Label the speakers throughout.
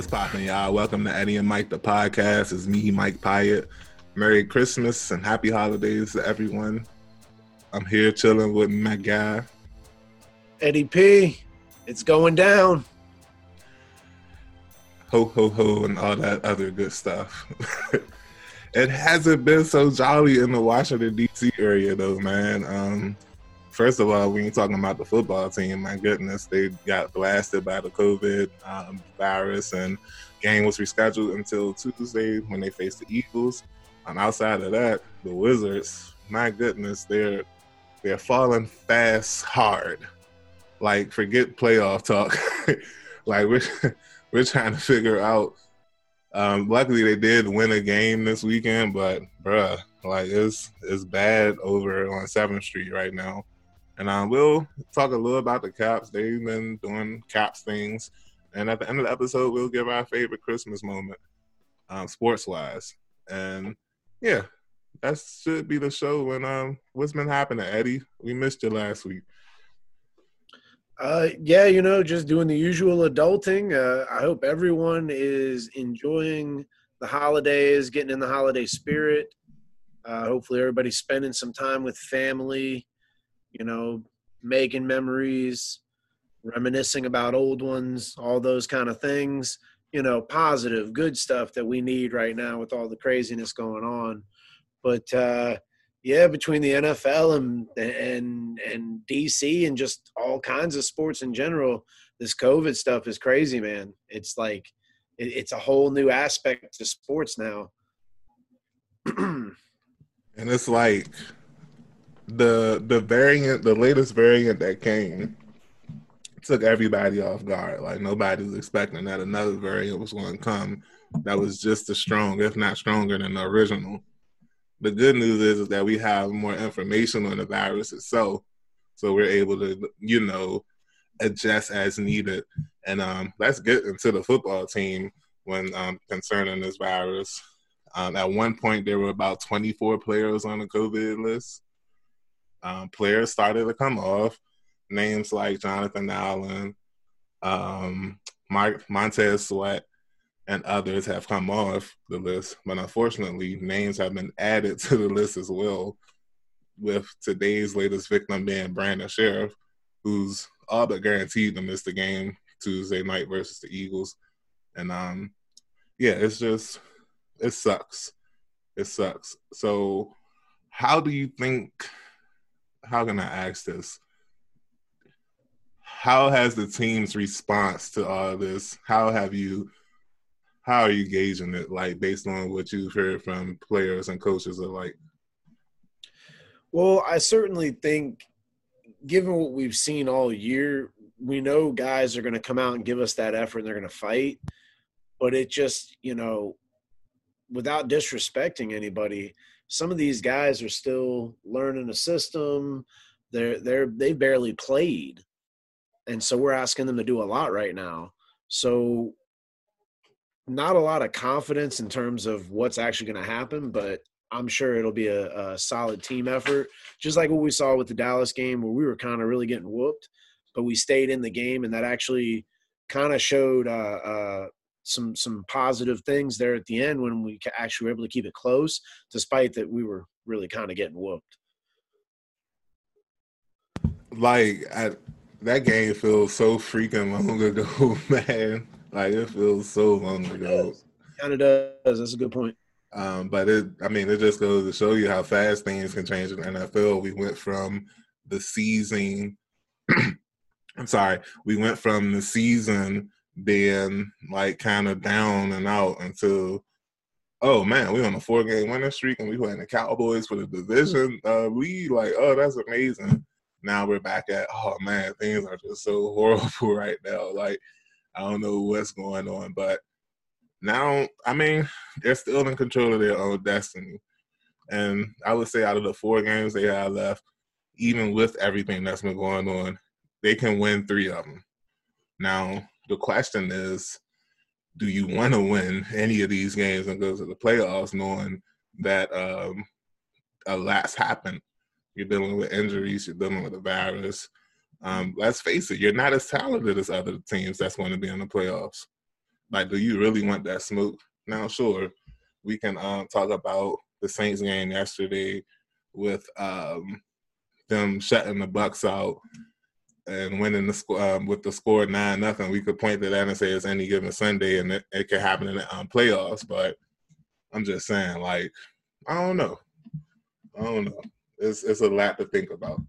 Speaker 1: What's poppin', y'all? Welcome to Eddie and Mike, the podcast. It's me, Mike Pyatt. Merry Christmas and happy holidays to everyone. I'm here chilling with my guy.
Speaker 2: Eddie P. It's going down.
Speaker 1: Ho, ho, ho, and all that other good stuff. it hasn't been so jolly in the Washington, D.C. area, though, man. Um, first of all, we ain't talking about the football team. My goodness, they got blasted by the COVID um, virus, and game was rescheduled until Tuesday when they faced the Eagles. And outside of that, the Wizards, my goodness, they're they're falling fast hard. Like forget playoff talk. like we're we're trying to figure out. Um, luckily, they did win a game this weekend, but bruh, like it's it's bad over on Seventh Street right now. And um, we'll talk a little about the Caps. They've been doing Caps things. And at the end of the episode, we'll give our favorite Christmas moment, um, sports wise. And yeah, that should be the show. And um, what's been happening, Eddie? We missed you last week.
Speaker 2: Uh, yeah, you know, just doing the usual adulting. Uh, I hope everyone is enjoying the holidays, getting in the holiday spirit. Uh, hopefully, everybody's spending some time with family you know, making memories, reminiscing about old ones, all those kind of things, you know, positive, good stuff that we need right now with all the craziness going on. But uh yeah, between the NFL and and and DC and just all kinds of sports in general, this COVID stuff is crazy, man. It's like it, it's a whole new aspect to sports now.
Speaker 1: and it's like the the variant, the latest variant that came, took everybody off guard. Like nobody was expecting that another variant was going to come that was just as strong, if not stronger, than the original. The good news is, is that we have more information on the virus itself, so we're able to, you know, adjust as needed. And um, let's get into the football team when um, concerning this virus. Um, at one point, there were about 24 players on the COVID list um, players started to come off. Names like Jonathan Allen, um, Montez Sweat, and others have come off the list. But unfortunately, names have been added to the list as well, with today's latest victim being Brandon Scherff, who's all but guaranteed to miss the game Tuesday night versus the Eagles. And um, yeah, it's just it sucks. It sucks. So, how do you think how can I ask this? How has the team's response to all this? How have you? How are you gauging it? Like based on what you've heard from players and coaches alike.
Speaker 2: Well, I certainly think, given what we've seen all year, we know guys are going to come out and give us that effort and they're going to fight. But it just, you know, without disrespecting anybody, some of these guys are still learning a system. They're they're they barely played, and so we're asking them to do a lot right now. So not a lot of confidence in terms of what's actually going to happen, but I'm sure it'll be a, a, solid team effort, just like what we saw with the Dallas game where we were kind of really getting whooped, but we stayed in the game, and that actually kind of showed uh, uh, some some positive things there at the end when we actually were able to keep it close, despite that we were really kind of getting whooped.
Speaker 1: Like I, that game feels so freaking long ago, man. Like it feels so long ago.
Speaker 2: Kind of does. That's a good point.
Speaker 1: Um, but it, I mean, it just goes to show you how fast things can change in NFL. We went from the season. I'm sorry, we went from the season being like kind of down and out until oh man, we on a four game winning streak and we playing the Cowboys for the division uh, lead. Like, oh, that's amazing. Now we're back at oh man, things are just so horrible right now. Like, I don't know what's going on, but now I mean they're still in control of their own destiny. And I would say out of the four games they have left, even with everything that's been going on, they can win three of them. Now, the question is, do you want to win any of these games and go to the playoffs knowing that um, a lot's happened? You're dealing with injuries, you're dealing with a virus. Um, let's face it, you're not as talented as other teams that's going to be in the playoffs. Like, do you really want that smoke? Now, sure, we can um, talk about the Saints game yesterday with um, them shutting the Bucks out and winning the score um, with the score nine nothing. We could point to that and say it's any given Sunday, and it, it could happen in the um, playoffs. But I'm just saying, like, I don't know. I don't know. It's it's a lot to think about.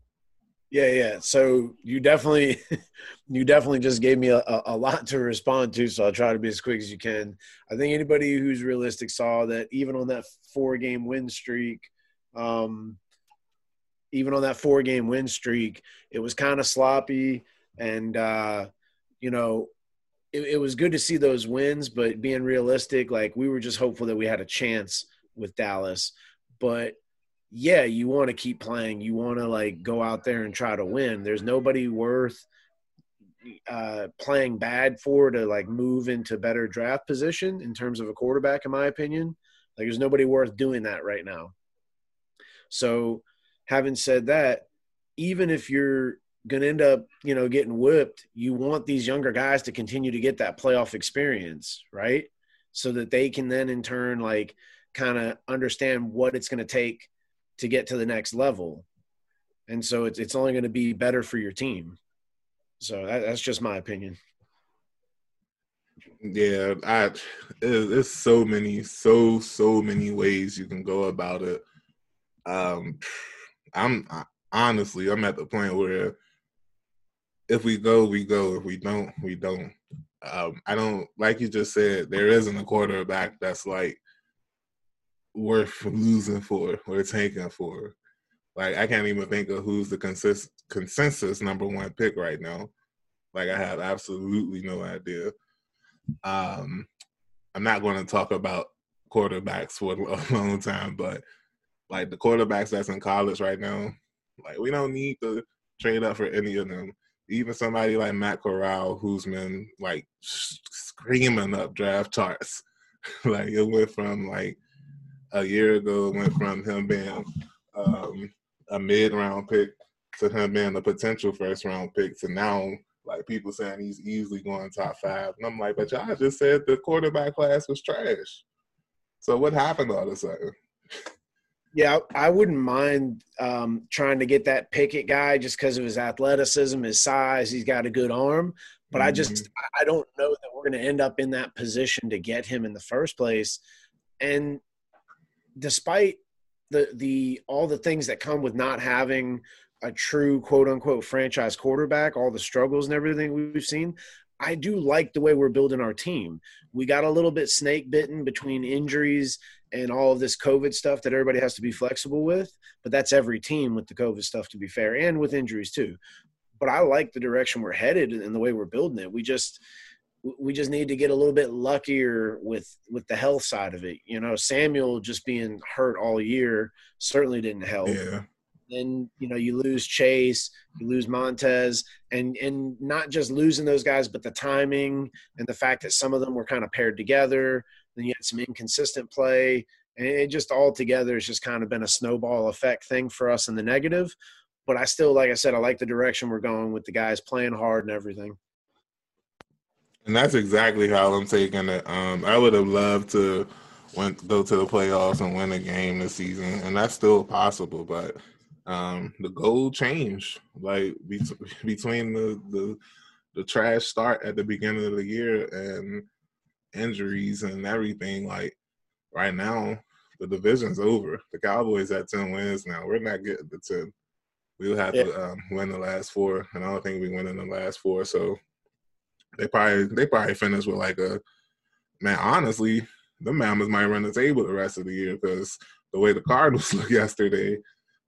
Speaker 2: Yeah, yeah. So you definitely, you definitely just gave me a, a lot to respond to. So I'll try to be as quick as you can. I think anybody who's realistic saw that even on that four game win streak, um, even on that four game win streak, it was kind of sloppy. And, uh, you know, it, it was good to see those wins, but being realistic, like we were just hopeful that we had a chance with Dallas. But yeah, you want to keep playing. You want to like go out there and try to win. There's nobody worth uh, playing bad for to like move into better draft position in terms of a quarterback, in my opinion. Like there's nobody worth doing that right now. So, having said that, even if you're going to end up, you know, getting whipped, you want these younger guys to continue to get that playoff experience, right? So that they can then in turn like kind of understand what it's going to take to get to the next level. And so it's it's only going to be better for your team. So that, that's just my opinion.
Speaker 1: Yeah, I there's so many, so so many ways you can go about it. Um, I'm I, honestly, I'm at the point where if we go, we go. If we don't, we don't. Um, I don't like you just said. There isn't a quarterback that's like worth losing for or tanking for. Like I can't even think of who's the consist- consensus number one pick right now. Like I have absolutely no idea. Um, I'm not going to talk about quarterbacks for a long time, but like the quarterbacks that's in college right now, like we don't need to trade up for any of them. Even somebody like Matt Corral, who's been like screaming up draft charts, like it went from like a year ago went from him being um, a mid round pick to him being a potential first round pick to now like people saying he's easily going top five. And I'm like, but y'all just said the quarterback class was trash. So what happened all of a sudden?
Speaker 2: Yeah, I wouldn't mind um, trying to get that Pickett guy just because of his athleticism, his size. He's got a good arm, but mm-hmm. I just. I don't know that we're going to end up in that position to get him in the first place. And despite the the all the things that come with not having a true quote unquote franchise quarterback, all the struggles and everything we've seen, I do like the way we're building our team. We got a little bit snake bitten between injuries and all of this COVID stuff that everybody has to be flexible with, but that's every team with the COVID stuff to be fair and with injuries too. But I like the direction we're headed and the way we're building it. We just we just need to get a little bit luckier with with the health side of it. You know, Samuel just being hurt all year certainly didn't help.
Speaker 1: Yeah.
Speaker 2: Then you know you lose Chase, you lose Montez, and and not just losing those guys, but the timing and the fact that some of them were kind of paired together. Then you had some inconsistent play, and it just all together has just kind of been a snowball effect thing for us in the negative. But I still, like I said, I like the direction we're going with the guys playing hard and everything.
Speaker 1: And that's exactly how I'm taking it. Um, I would have loved to went go to the playoffs and win a game this season, and that's still possible. But um, the goal changed, like be- between the, the the trash start at the beginning of the year and injuries and everything. Like right now, the division's over. The Cowboys at ten wins now. We're not getting the ten. We'll have yeah. to um, win the last four, and I don't think we win in the last four. So they probably they probably finish with like a man. Honestly, the Mamas might run the table the rest of the year because the way the Cardinals looked yesterday,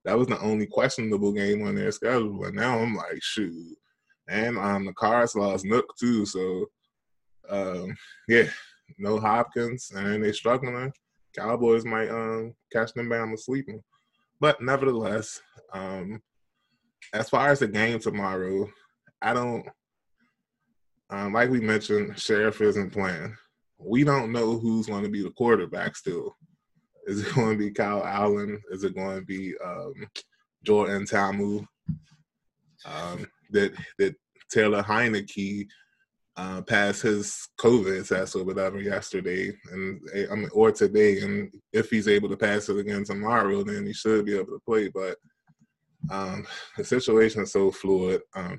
Speaker 1: that was the only questionable game on their schedule. But now I'm like, shoot, and um, the Cards lost Nuk too, so um, yeah, no Hopkins, and they're struggling. Cowboys might um catch them Bama sleeping, but nevertheless, um, as far as the game tomorrow, I don't. Um, like we mentioned, Scherff isn't playing. We don't know who's going to be the quarterback still. Is it going to be Kyle Allen? Is it going to be um, Jordan Ta'amu? Um, that that Taylor Heinicke uh, passed his COVID test or whatever yesterday, and eh, I mean, or today. And if he's able to pass it again tomorrow, then he should be able to play. But um, the situation is so fluid. Um,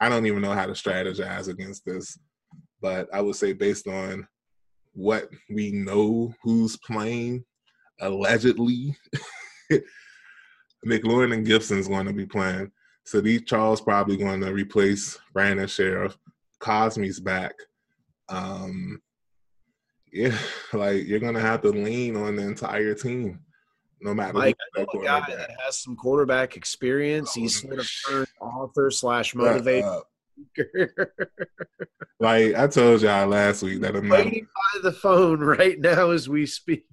Speaker 1: I don't even know how to strategize against this. But I would say, based on what we know, who's playing, allegedly, McLaurin and Gibson's going to be playing. Saahdiq Charles probably going to replace Brandon Scherff. Cosmi's back. Um, yeah, like you're gonna have to lean on the entire team, no matter.
Speaker 2: Know a guy that has some quarterback experience. Oh, He's sort of turned author slash motivator.
Speaker 1: like I told y'all last week that I'm
Speaker 2: waiting by the phone right now as we speak.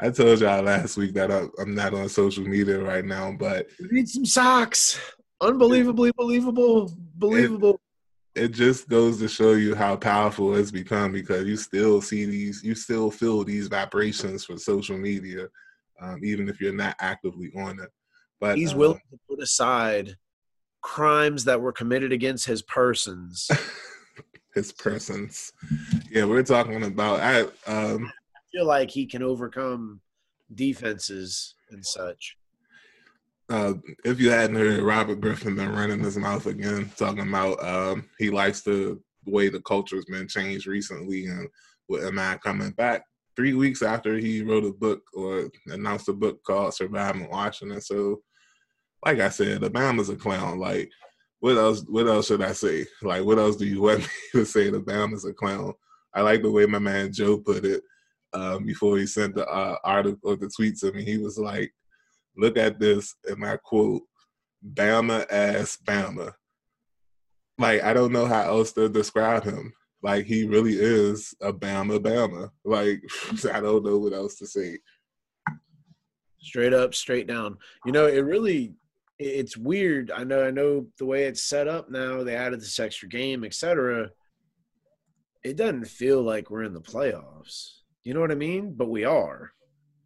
Speaker 1: I told y'all last week that I'm not on social media right now, but
Speaker 2: we need some socks. Unbelievably believable, believable
Speaker 1: it just goes to show you how powerful it's become because you still see these, you still feel these vibrations for social media, um, even if you're not actively on it. But
Speaker 2: he's um, willing to put aside crimes that were committed against his persons.
Speaker 1: his persons. Yeah, we're talking about. I um,
Speaker 2: I feel like he can overcome defenses and such
Speaker 1: uh, if you hadn't heard, Robert Griffin been running his mouth again, talking about um, he likes the way the culture's been changed recently, and with Ahmad coming back three weeks after he wrote a book or announced a book called Surviving Washington. So, like I said, Obama's a clown. Like, what else? What else should I say? Like, what else do you want me to say? The Obama's a clown. I like the way my man Joe put it um, before he sent the uh, article or the tweet to me. He was like look at this, and I quote, Bama ass Bama. Like, I don't know how else to describe him. Like, he really is a Bama Bama. Like, I don't know what else to say.
Speaker 2: Straight up, straight down. You know, it really it's weird. I know I know the way it's set up now, they added this extra game, etc. It doesn't feel like we're in the playoffs. You know what I mean? But we are.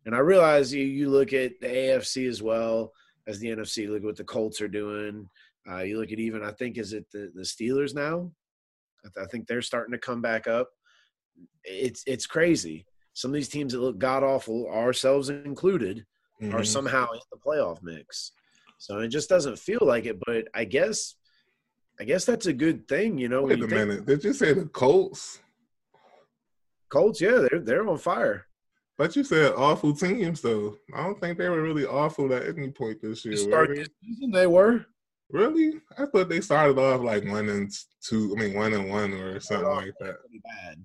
Speaker 2: And I realize you, you look at the AFC as well as the NFC. Look at what the Colts are doing. Uh, you look at even I think is it the, the Steelers now. I, th- I think they're starting to come back up. It's it's crazy. Some of these teams that look god awful, ourselves included, mm-hmm. are somehow in the playoff mix. So it just doesn't feel like it. But I guess I guess that's a good thing, you know.
Speaker 1: Wait a minute. Did you say the Colts?
Speaker 2: Colts, yeah, they're they're on fire.
Speaker 1: But you said awful teams, though. I don't think they were really awful at any point this year. Start
Speaker 2: this season, they were.
Speaker 1: Really? I thought they started off like one and two. I mean, one and one or something like that. Bad.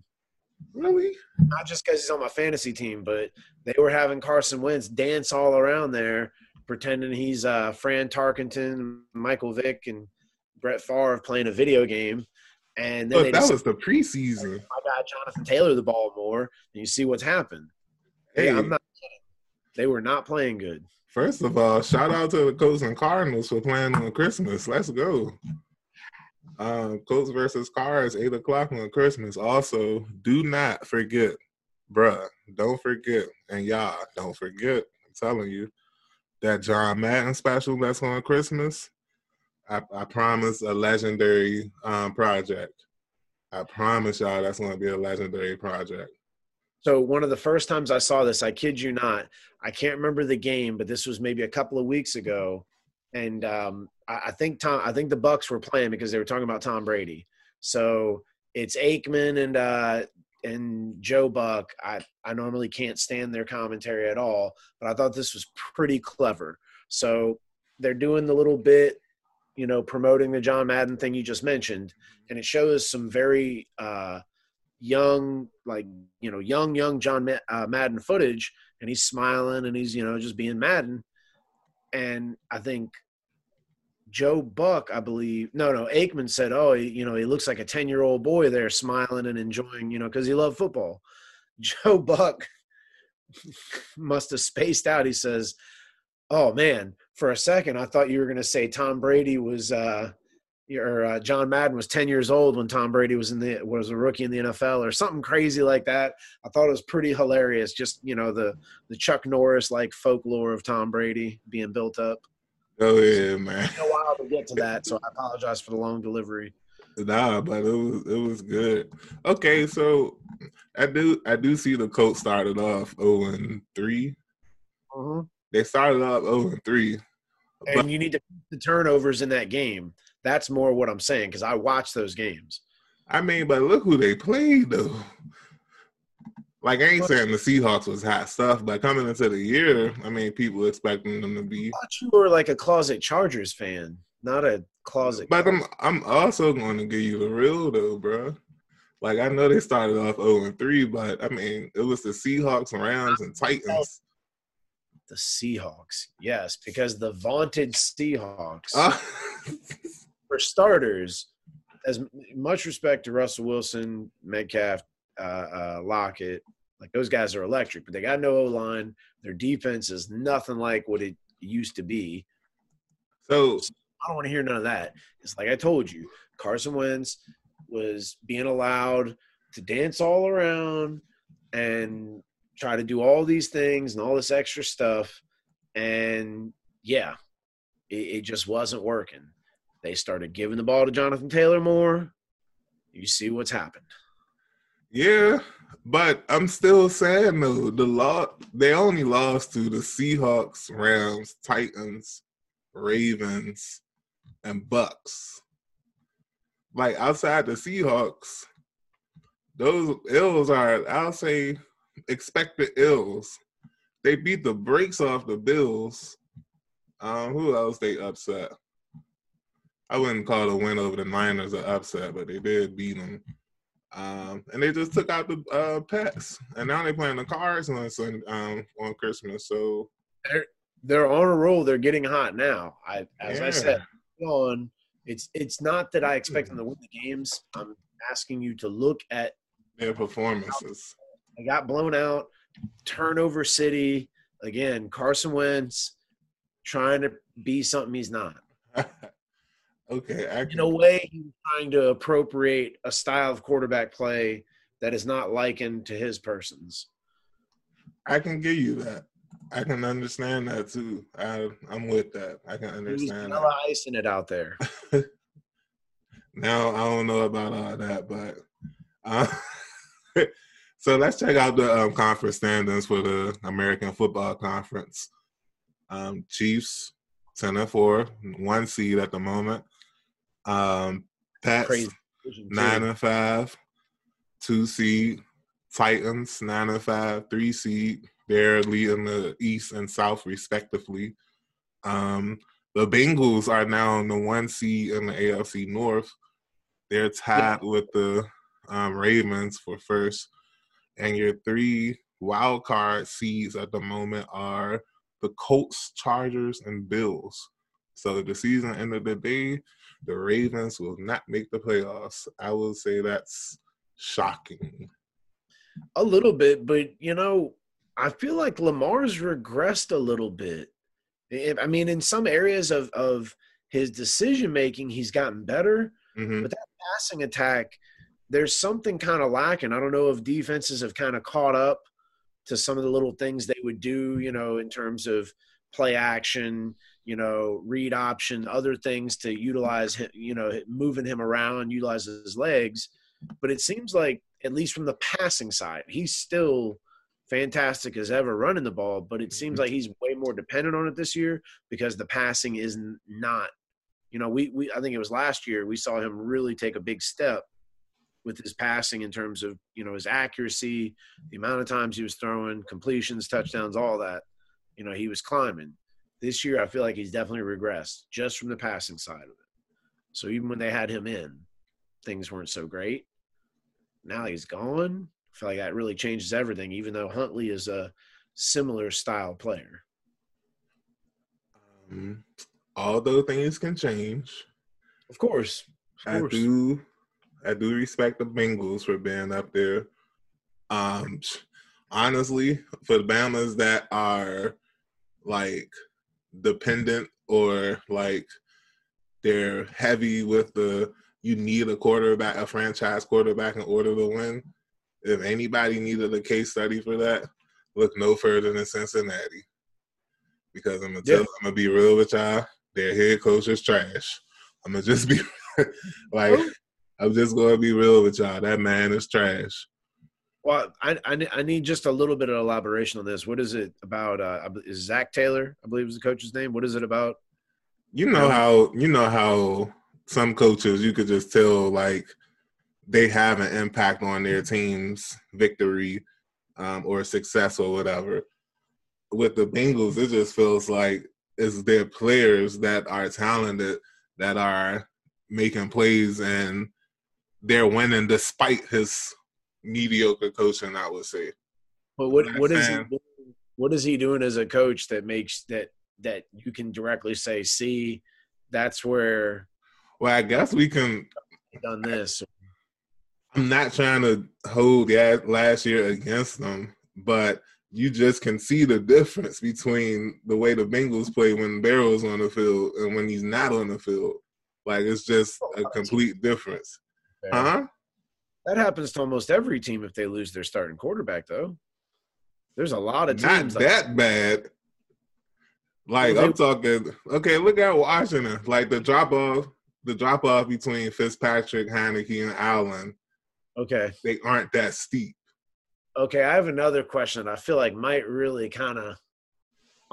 Speaker 1: Really?
Speaker 2: Not just because he's on my fantasy team, but they were having Carson Wentz dance all around there, pretending he's uh, Fran Tarkenton, Michael Vick, and Brett Favre playing a video game. And then
Speaker 1: that was the preseason.
Speaker 2: I got Jonathan Taylor the ball more, and you see what's happened. Hey, I'm not. They were not playing good.
Speaker 1: First of all, shout out to the Colts and Cardinals for playing on Christmas. Let's go. Um, Colts versus Cards, eight o'clock on Christmas. Also, do not forget, bruh, don't forget, and y'all, don't forget. I'm telling you, that John Madden special that's on Christmas. I, I promise a legendary um, project. I promise y'all that's going to be a legendary project.
Speaker 2: So one of the first times I saw this, I kid you not, I can't remember the game, but this was maybe a couple of weeks ago, and um, I, I, think Tom, I think the Bucks were playing because they were talking about Tom Brady. So it's Aikman and uh, and Joe Buck. I I normally can't stand their commentary at all, but I thought this was pretty clever. So they're doing the little bit, you know, promoting the John Madden thing you just mentioned, and it shows some very uh, young, like you know, young young John uh, Madden footage, and he's smiling and he's you know just being Madden, and I think Joe Buck, I believe, no, no, Aikman said, oh, you know, he looks like a ten year old boy there, smiling and enjoying, you know, because he loved football. Joe Buck must have spaced out. He says, "Oh man, for a second I thought you were going to say Tom Brady was." uh or uh, John Madden was 10 years old when Tom Brady was in the was a rookie in the NFL or something crazy like that. I thought it was pretty hilarious. Just you know the the Chuck Norris like folklore of Tom Brady being built up.
Speaker 1: Oh yeah, man.
Speaker 2: Took a while to get to that, so I apologize for the long delivery.
Speaker 1: Nah, but it was it was good. Okay, so I do I do see the Colts started off 0 and 3.
Speaker 2: Mm-hmm.
Speaker 1: They started off 0 and 3.
Speaker 2: And
Speaker 1: But-
Speaker 2: you need to the turnovers in that game. That's more what I'm saying because I watch those games.
Speaker 1: I mean, but look who they played though. Like I ain't saying the Seahawks was hot stuff, but coming into the year, I mean, people expecting them to be.
Speaker 2: I thought you were like a closet Chargers fan, not a closet.
Speaker 1: But I'm I'm also going to give you the real though, bro. Like I know they started off 0 and 3, but I mean, it was the Seahawks, Rams, and Titans.
Speaker 2: the Seahawks, yes, because the vaunted Seahawks.
Speaker 1: Uh,
Speaker 2: for starters, as much respect to Russell Wilson, Metcalf, uh, uh, Lockett, like those guys are electric, but they got no O line. Their defense is nothing like what it used to be.
Speaker 1: so
Speaker 2: I don't want to hear none of that. It's like I told you, Carson Wentz was being allowed to dance all around and try to do all these things and all this extra stuff. And yeah, it, it just wasn't working. They started giving the ball to Jonathan Taylor more. You see what's happened.
Speaker 1: Yeah, but I'm still saying though the law they only lost to the Seahawks, Rams, Titans, Ravens, and Bucks. Like outside the Seahawks, those ills are I'll say expected ills. They beat the brakes off the Bills. Um, who else they upset? I wouldn't call the win over the Niners an upset, but they did beat them. Um, and they just took out the uh, Pats, and now they're playing the Cards on um, on Christmas. So
Speaker 2: They're they're on a roll. They're getting hot now. I, as I said, on. It's it's not that I expect them to win the games. I'm asking you to look at
Speaker 1: their performances.
Speaker 2: They got blown out. Turnover City again. Carson Wentz trying to be something he's not.
Speaker 1: okay, I
Speaker 2: In a way, he's trying to appropriate a style of quarterback play that is not likened to his person's.
Speaker 1: I can give you that. I can understand that too. I, I'm with that. I can
Speaker 2: He was
Speaker 1: understand that.
Speaker 2: vanilla icing it out there.
Speaker 1: Now I don't know about all that, but uh, so let's check out the um, conference standings for the American Football Conference. Um, Chiefs ten and four, one seed at the moment. Um, Pats
Speaker 2: Crazy.
Speaker 1: nine and five, two seed. Titans nine and five, three seed. They're leading the East and South respectively. Um, the Bengals are now in the one seed in the AFC North. They're tied with the um, Ravens for first, and your three wild card seeds at the moment are the Colts, Chargers, and Bills. So the season end of the day, the Ravens will not make the playoffs. I will say that's shocking.
Speaker 2: A little bit, but you know, I feel like Lamar's regressed a little bit. I mean, in some areas of of his decision making, he's gotten better.
Speaker 1: hmm but that
Speaker 2: passing attack, there's something kind of lacking. I don't know if defenses have kind of caught up to some of the little things they would do, you know, in terms of play action, you know, read option, other things to utilize, you know, moving him around, utilize his legs. But it seems like, at least from the passing side, he's still fantastic as ever running the ball. But it seems mm-hmm. like he's way more dependent on it this year because the passing is not you know, we, we I think it was last year we saw him really take a big step with his passing in terms of you know his accuracy, the amount of times he was throwing, completions, touchdowns, all that. You know, he was climbing. This year, I feel like he's definitely regressed just from the passing side of it. So even when they had him in, things weren't so great. Now he's gone. I feel like that really changes everything. Even though Huntley is a similar style player.
Speaker 1: Um, although things can change,
Speaker 2: Of course, of
Speaker 1: I do I do respect the Bengals for being up there. Um honestly, for the Bamas that are like dependent or like they're heavy with the you need a quarterback, a franchise quarterback in order to win. If anybody needed a case study for that, look no further than Cincinnati. Because I'm gonna tell,
Speaker 2: Yeah.
Speaker 1: I'm gonna be real with y'all. Their head coach is trash. I'm gonna just be like, oh. I'm just going to be real with y'all. That man is trash.
Speaker 2: Well, I, I, I need just a little bit of elaboration on this. What is it about? Uh, is Zac Taylor? I believe is the coach's name. What is it about?
Speaker 1: You know how you know how some coaches you could just tell like they have an impact on their team's victory um, or success or whatever. With the Bengals, it just feels like it's their players that are talented that are making plays and they're winning despite his mediocre coaching, I would say.
Speaker 2: But what what is he what is he doing as a coach that makes that that you can directly say, see, that's where
Speaker 1: Well, I guess we can
Speaker 2: done this.
Speaker 1: I'm not trying to hold last year against them, but you just can see the difference between the way the Bengals play when Burrow's on the field and when he's not on the field. Like it's just a oh, complete difference. Huh?
Speaker 2: That happens to almost every team if they lose their starting quarterback, though. There's a lot of teams
Speaker 1: not that bad. Like I'm talking. Okay, look at Washington. Like the drop off, the drop off between Fitzpatrick, Heinicke, and Allen.
Speaker 2: Okay,
Speaker 1: they aren't that steep.
Speaker 2: Okay, I have another question. That I feel like might really kind of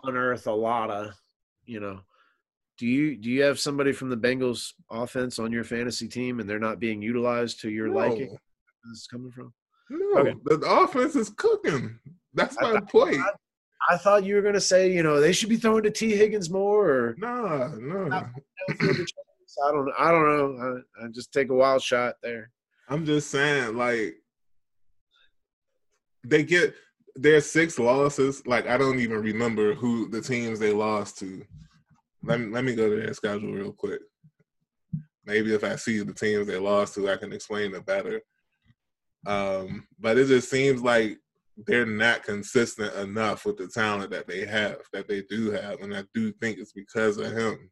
Speaker 2: unearth a lot of, you know, do you do you have somebody from the Bengals offense on your fantasy team and they're not being utilized to your no. liking? This is coming from?
Speaker 1: No, okay. the offense is cooking. That's my I, point.
Speaker 2: I, I, thought you were going to say, you know, they should be throwing to Tee Higgins more. Or
Speaker 1: no, no.
Speaker 2: I don't. I don't know. I, I just take a wild shot there.
Speaker 1: I'm just saying, like, they get their six losses. Like, I don't even remember who the teams they lost to. Let me, let me go to their schedule real quick. Maybe if I see the teams they lost to, I can explain it better. Um, but it just seems like they're not consistent enough with the talent that they have, that they do have, and I do think it's because of him.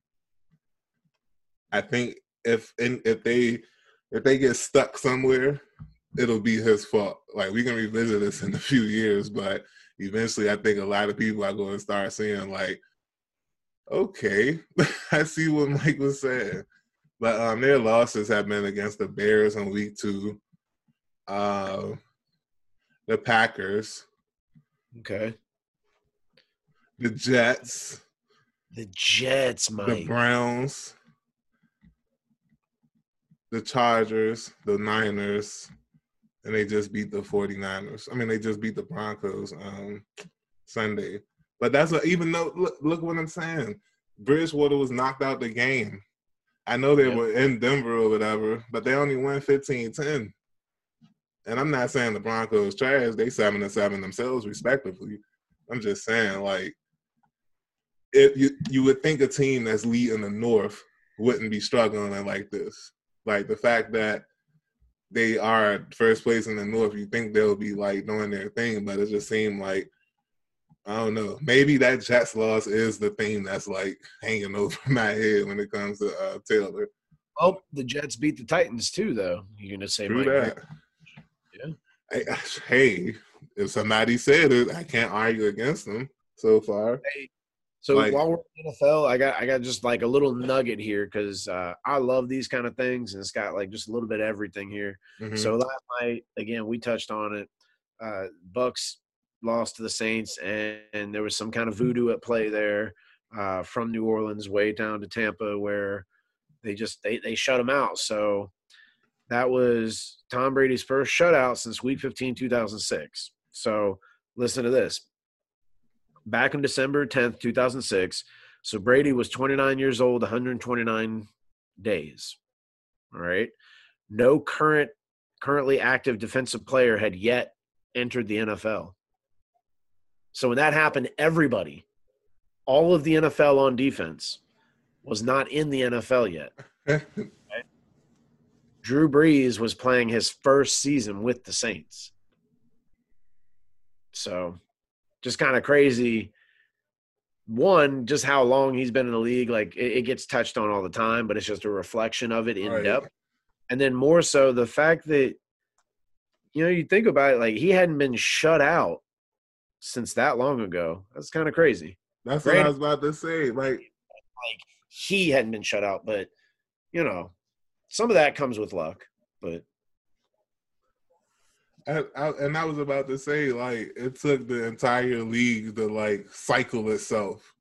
Speaker 1: I think if if they if they get stuck somewhere, it'll be his fault. Like we can revisit this in a few years, but eventually, I think a lot of people are going to start seeing like, okay, I see what Mike was saying. But um, their losses have been against the Bears in week two, uh, the Packers,
Speaker 2: okay,
Speaker 1: the Jets,
Speaker 2: the Jets, Mike,
Speaker 1: the Browns, the Chargers, the Niners, and they just beat the 49ers. I mean, they just beat the Broncos um, Sunday. But that's a, even though look, look what I'm saying. Bridgewater was knocked out the game. I know they were in Denver or whatever, but they only won 15-10. And I'm not saying the Broncos trash. They seven and seven themselves, respectively. I'm just saying, like, if you you would think a team that's leading the North wouldn't be struggling like this. Like the fact that they are first place in the North, you think they'll be like doing their thing, but it just seemed like I don't know. Maybe that Jets loss is the thing that's like hanging over my head when it comes to uh, Taylor.
Speaker 2: Oh, the Jets beat the Titans too, though. You're gonna say
Speaker 1: True that. Yeah. Hey, if somebody said it, I can't argue against them so far. Hey,
Speaker 2: so like, while we're in the NFL, I got I got just like a little nugget here because uh, I love these kind of things, and it's got like just a little bit of everything here. Mm-hmm. So last night, again, we touched on it. Uh, Bucks lost to the Saints, and, and, there was some kind of voodoo at play there uh, from New Orleans way down to Tampa, where they just they they shut them out. So that was Tom Brady's first shutout since Week 15, 2006. So listen to this back in December 10th, 2006. So Brady was 29 years old, 129 days. All right. No current currently active defensive player had yet entered the NFL. So when that happened, everybody, all of the NFL on defense was not in the NFL yet. Drew Brees was playing his first season with the Saints. So just kind of crazy. One, just how long he's been in the league. Like it, it, gets touched on all the time, but it's just a reflection of it in right. depth. And then more so the fact that, you know, you think about it, like he hadn't been shut out since that long ago. That's kind of crazy.
Speaker 1: That's what I was about to say. Like,
Speaker 2: like he hadn't been shut out, but you know, some of that comes with luck. but
Speaker 1: and I, and I was about to say, like, it took the entire league to like cycle itself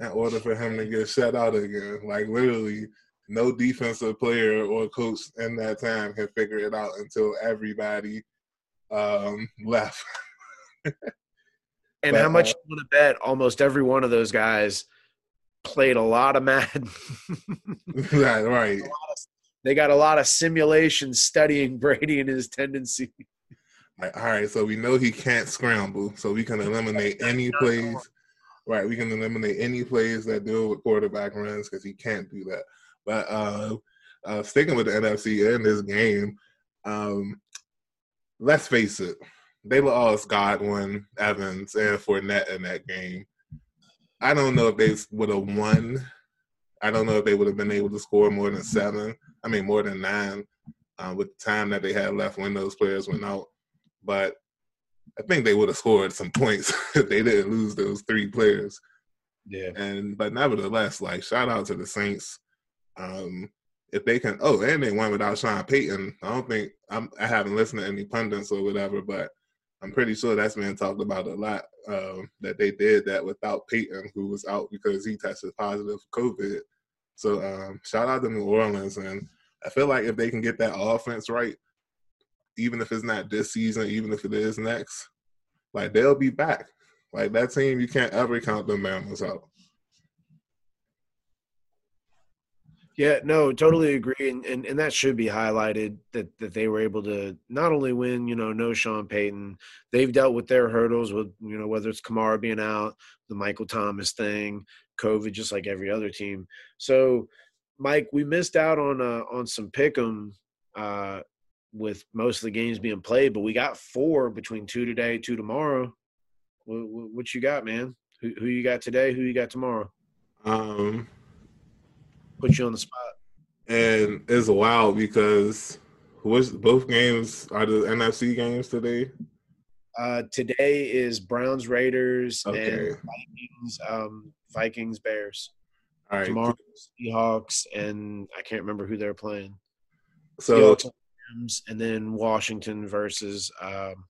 Speaker 1: in order for him to get shut out again. Like, literally, no defensive player or coach in that time can figure it out until everybody um, left.
Speaker 2: And but, how much uh, you want to bet? Almost every one of those guys played a lot of Madden.
Speaker 1: right, right.
Speaker 2: They got a lot of simulation studying Brady and his tendency.
Speaker 1: Like, all right, so we know he can't scramble, so we can eliminate any plays. Right, we can eliminate any plays that deal with quarterback runs because he can't do that. But uh, uh, sticking with the NFC in this game, um, let's face it, they lost Godwin, Evans, and Fournette in that game. I don't know if they would have won. I don't know if they would have been able to score more than seven. I mean, more than nine uh, with the time that they had left when those players went out. But I think they would have scored some points if they didn't lose those three players.
Speaker 2: Yeah.
Speaker 1: And but nevertheless, like shout out to the Saints. Um, if they can, oh, and they won without Sean Payton. I don't think I'm, I haven't listened to any pundits or whatever, but I'm pretty sure that's been talked about a lot. Um, that they did that without Payton, who was out because he tested positive for COVID. So um, shout out to New Orleans, and I feel like if they can get that offense right, even if it's not this season, even if it is next, like they'll be back. Like that team, you can't ever count them Mammals out.
Speaker 2: Yeah, no, totally agree, and, and and that should be highlighted that that they were able to not only win, you know, no Sean Payton, they've dealt with their hurdles with you know whether it's Kamara being out, the Michael Thomas thing, COVID, just like every other team. So, Mike, we missed out on uh, on some pick'em uh, with most of the games being played, but we got four between two today, two tomorrow. What, what you got, man? Who, who you got today? Who you got tomorrow?
Speaker 1: Um
Speaker 2: put you on the spot.
Speaker 1: And it's wild because which both games are the NFC games today.
Speaker 2: Uh, today is Browns Raiders okay. and Vikings um, Vikings Bears.
Speaker 1: All right.
Speaker 2: Tomorrow Seahawks and I can't remember who they're playing.
Speaker 1: So
Speaker 2: and then Washington versus um,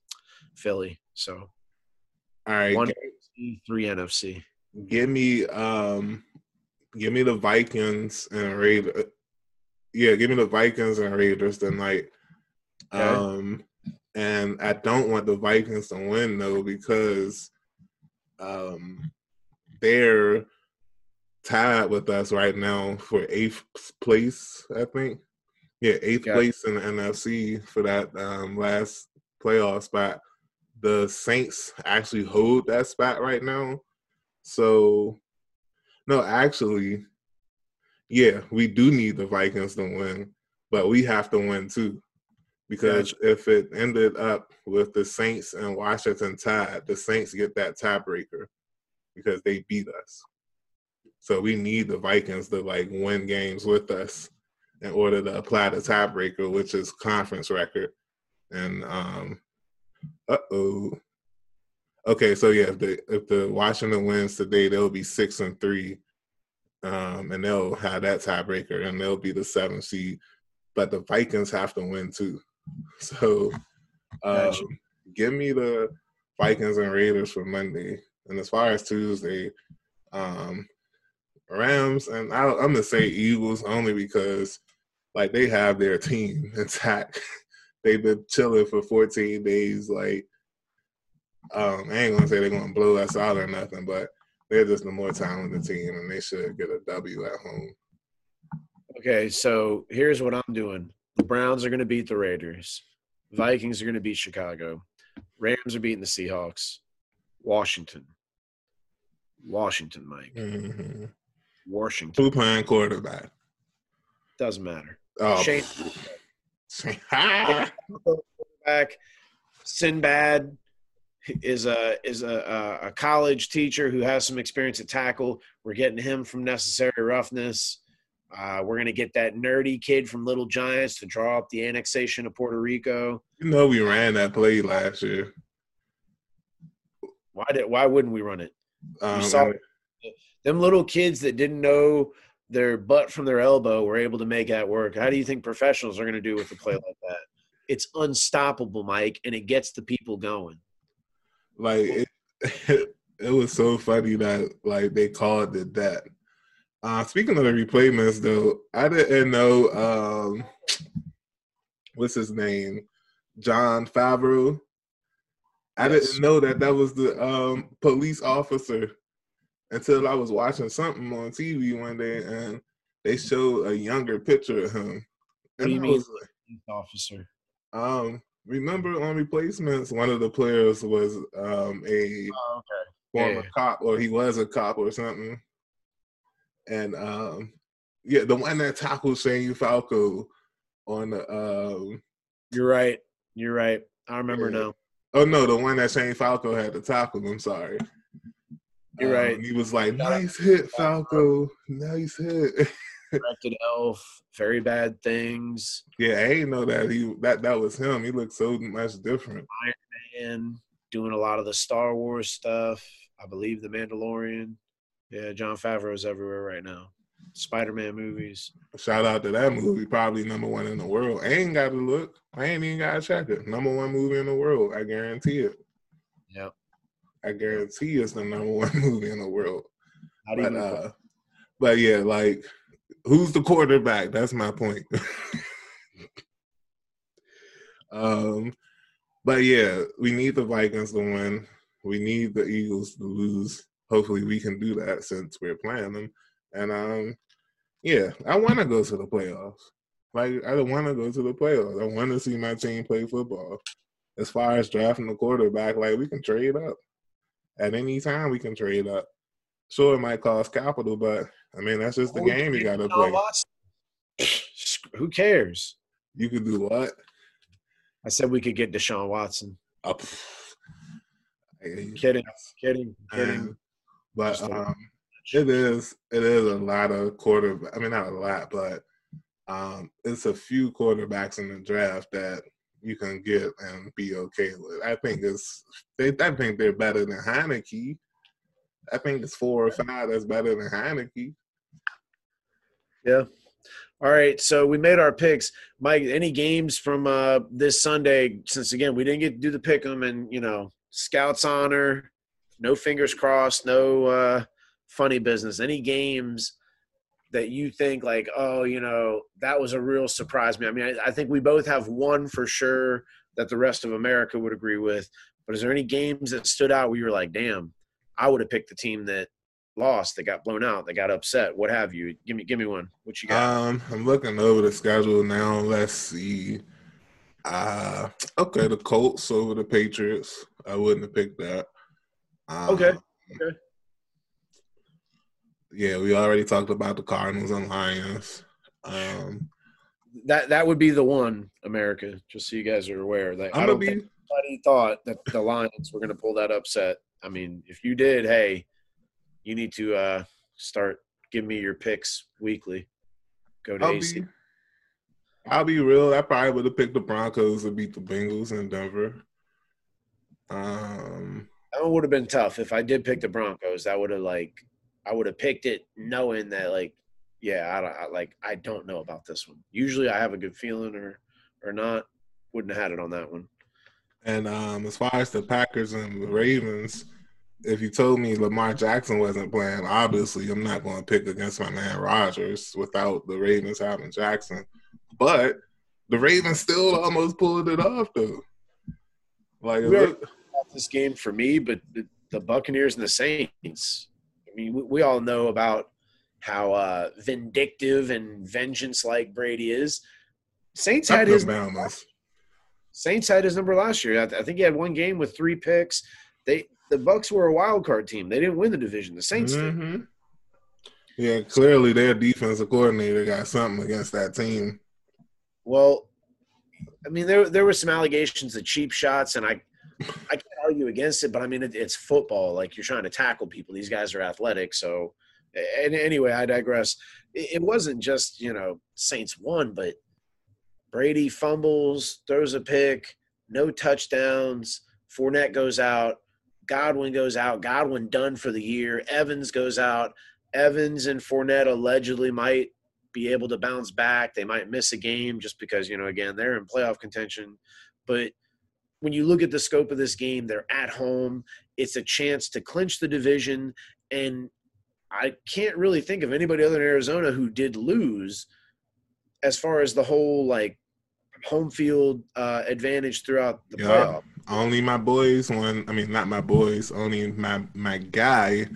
Speaker 2: Philly. So
Speaker 1: all right,
Speaker 2: one NFC, three NFC.
Speaker 1: Give me um give me the Vikings and Raiders. Yeah, give me the Vikings and Raiders tonight. Okay. Um, and I don't want the Vikings to win though because um, they're tied with us right now for eighth place. I think. Yeah, eighth place in the NFC for that um, last playoff spot. The Saints actually hold that spot right now. So no, actually, yeah, we do need the Vikings to win, but we have to win too. Because gotcha. if it ended up with the Saints and Washington tied, the Saints get that tiebreaker because they beat us. So we need the Vikings to like win games with us in order to apply the tiebreaker, which is conference record. And um uh oh. Okay, so yeah, if the if the Washington wins today, they'll be six and three, um, and they'll have that tiebreaker, and they'll be the seventh seed. But the Vikings have to win too. So, um, give me the Vikings and Raiders for Monday. And as far as Tuesday, um, Rams and I, I'm gonna say Eagles only because like they have their team intact. They've been chilling for 14 days. Like um, I ain't gonna say they're gonna blow us out or nothing, but they're just the more talented team, and they should get a W at home.
Speaker 2: Okay, so here's what I'm doing: the Browns are gonna beat the Raiders, Vikings are gonna beat Chicago, Rams are beating the Seahawks, Washington, Washington, Mike,
Speaker 1: mm-hmm.
Speaker 2: Washington.
Speaker 1: Who playing quarterback?
Speaker 2: Doesn't matter.
Speaker 1: Oh.
Speaker 2: Shane. quarterback. Sinbad is a is a, a college teacher who has some experience at tackle. We're getting him from necessary roughness. Uh, we're gonna get that nerdy kid from Little Giants to draw up the annexation of Puerto Rico.
Speaker 1: You know we ran that play last year.
Speaker 2: Why did why wouldn't we run it?
Speaker 1: Um,
Speaker 2: saw them little kids that didn't know their butt from their elbow were able to make that work. How do you think professionals are going to do with a play like that? It's unstoppable, Mike, and it gets the people going.
Speaker 1: Like it, it was so funny that like they called it that. Uh, speaking of the replayments, though, I didn't know um, what's his name, Jon Favreau. I yes. didn't know that that was the um, police officer until I was watching something on TV one day and they showed a younger picture of him.
Speaker 2: What do you mean, like, officer?
Speaker 1: Um, remember on replacements, one of the players was um a oh, okay. former yeah. cop, or he was a cop or something. And um, yeah, the one that tackled Shane Falco on the. Um,
Speaker 2: You're right. You're right. I remember yeah. now.
Speaker 1: Oh no, the one that Shane Falco had to tackle. I'm sorry.
Speaker 2: You're um, right.
Speaker 1: He was like, "Nice hit, Falco. Nice hit."
Speaker 2: Directed Elf, very bad things.
Speaker 1: Yeah, I didn't know that he that that was him. He looked so much different.
Speaker 2: Iron Man doing a lot of the Star Wars stuff. I believe the Mandalorian. Yeah, Jon Favreau is everywhere right now. Spider-Man movies.
Speaker 1: Shout out to that movie, probably number one in the world. I ain't got to look. I ain't even got to check it. Number one movie in the world. I guarantee it.
Speaker 2: Yep.
Speaker 1: I guarantee it's the number one movie in the world. But, uh, but yeah, like who's the quarterback? That's my point. um, but yeah, we need the Vikings to win. We need the Eagles to lose. Hopefully, we can do that since we're playing them. And um, yeah, I want to go to the playoffs. Like I don't want to go to the playoffs. I want to see my team play football. As far as drafting the quarterback, like we can trade up at any time. We can trade up. Sure, it might cost capital, but I mean that's just the game you got to play.
Speaker 2: Who cares?
Speaker 1: You could do what?
Speaker 2: I said we could get Deshaun Watson.
Speaker 1: Oh,
Speaker 2: kidding, kidding, kidding.
Speaker 1: But um, it is it is a lot of quarter. I mean, not a lot, but um, it's a few quarterbacks in the draft that you can get and be okay with. I think it's they. I think they're better than Heinicke. I think it's four or five that's better than Heinicke.
Speaker 2: Yeah. All right, so we made our picks. Mike, any games from uh, this Sunday? Since again we didn't get to do the pick 'em, and you know, Scouts honor, no fingers crossed, no uh, funny business. Any games that you think like, oh, you know, that was a real surprise me? I mean, I, I think we both have one for sure that the rest of America would agree with. But is there any games that stood out where you were like, damn, I would have picked the team that lost, that got blown out, that got upset, what have you? Give me, give me one. What you got?
Speaker 1: Um, I'm looking over the schedule now. Let's see. Uh, okay, the Colts over the Patriots. I wouldn't have picked that.
Speaker 2: Um, okay. Okay.
Speaker 1: Yeah, we already talked about the Cardinals and Lions. Um,
Speaker 2: that that would be the one, America. Just so you guys are aware. That I don't be, think anybody thought that the Lions were going to pull that upset. I mean, if you did, hey, you need to uh, start giving me your picks weekly. Go to I'll AC.
Speaker 1: Be, I'll be real. I probably would have picked the Broncos to beat the Bengals in Denver. Um,
Speaker 2: that would have been tough. If I did pick the Broncos, that would have like I would have picked it knowing that like yeah, I, don't, I like I don't know about this one. Usually I have a good feeling or or not. Wouldn't have had it on that one.
Speaker 1: And um, as far as the Packers and the Ravens, if you told me Lamar Jackson wasn't playing, obviously I'm not going to pick against my man Rodgers without the Ravens having Jackson. But the Ravens still almost pulled it off, though.
Speaker 2: Like look, this game for me, but the, the, Buccaneers and the Saints. I mean, we, we all know about how uh, vindictive and vengeance-like Brady is. Saints had his Saints had his number last year. I, I think he had one game with three picks. They the Bucs were a wild card team. They didn't win the division. The Saints mm-hmm. did.
Speaker 1: Yeah, clearly their defensive coordinator got something against that team.
Speaker 2: Well, I mean, there there were some allegations of cheap shots, and I I can't argue against it, but I mean, it, it's football. Like you're trying to tackle people. These guys are athletic, so. And anyway, I digress. It, it wasn't just you know Saints won, but Brady fumbles, throws a pick, no touchdowns. Fournette goes out. Godwin goes out. Godwin done for the year. Evans goes out. Evans and Fournette allegedly might be able to bounce back. They might miss a game just because, you know, again, they're in playoff contention. But when you look at the scope of this game, they're at home. It's a chance to clinch the division. And I can't really think of anybody other than Arizona who did lose as far as the whole like home field uh, advantage throughout the
Speaker 1: Yeah.
Speaker 2: playoff.
Speaker 1: Only my boys won. I mean, not my boys. Only my my guy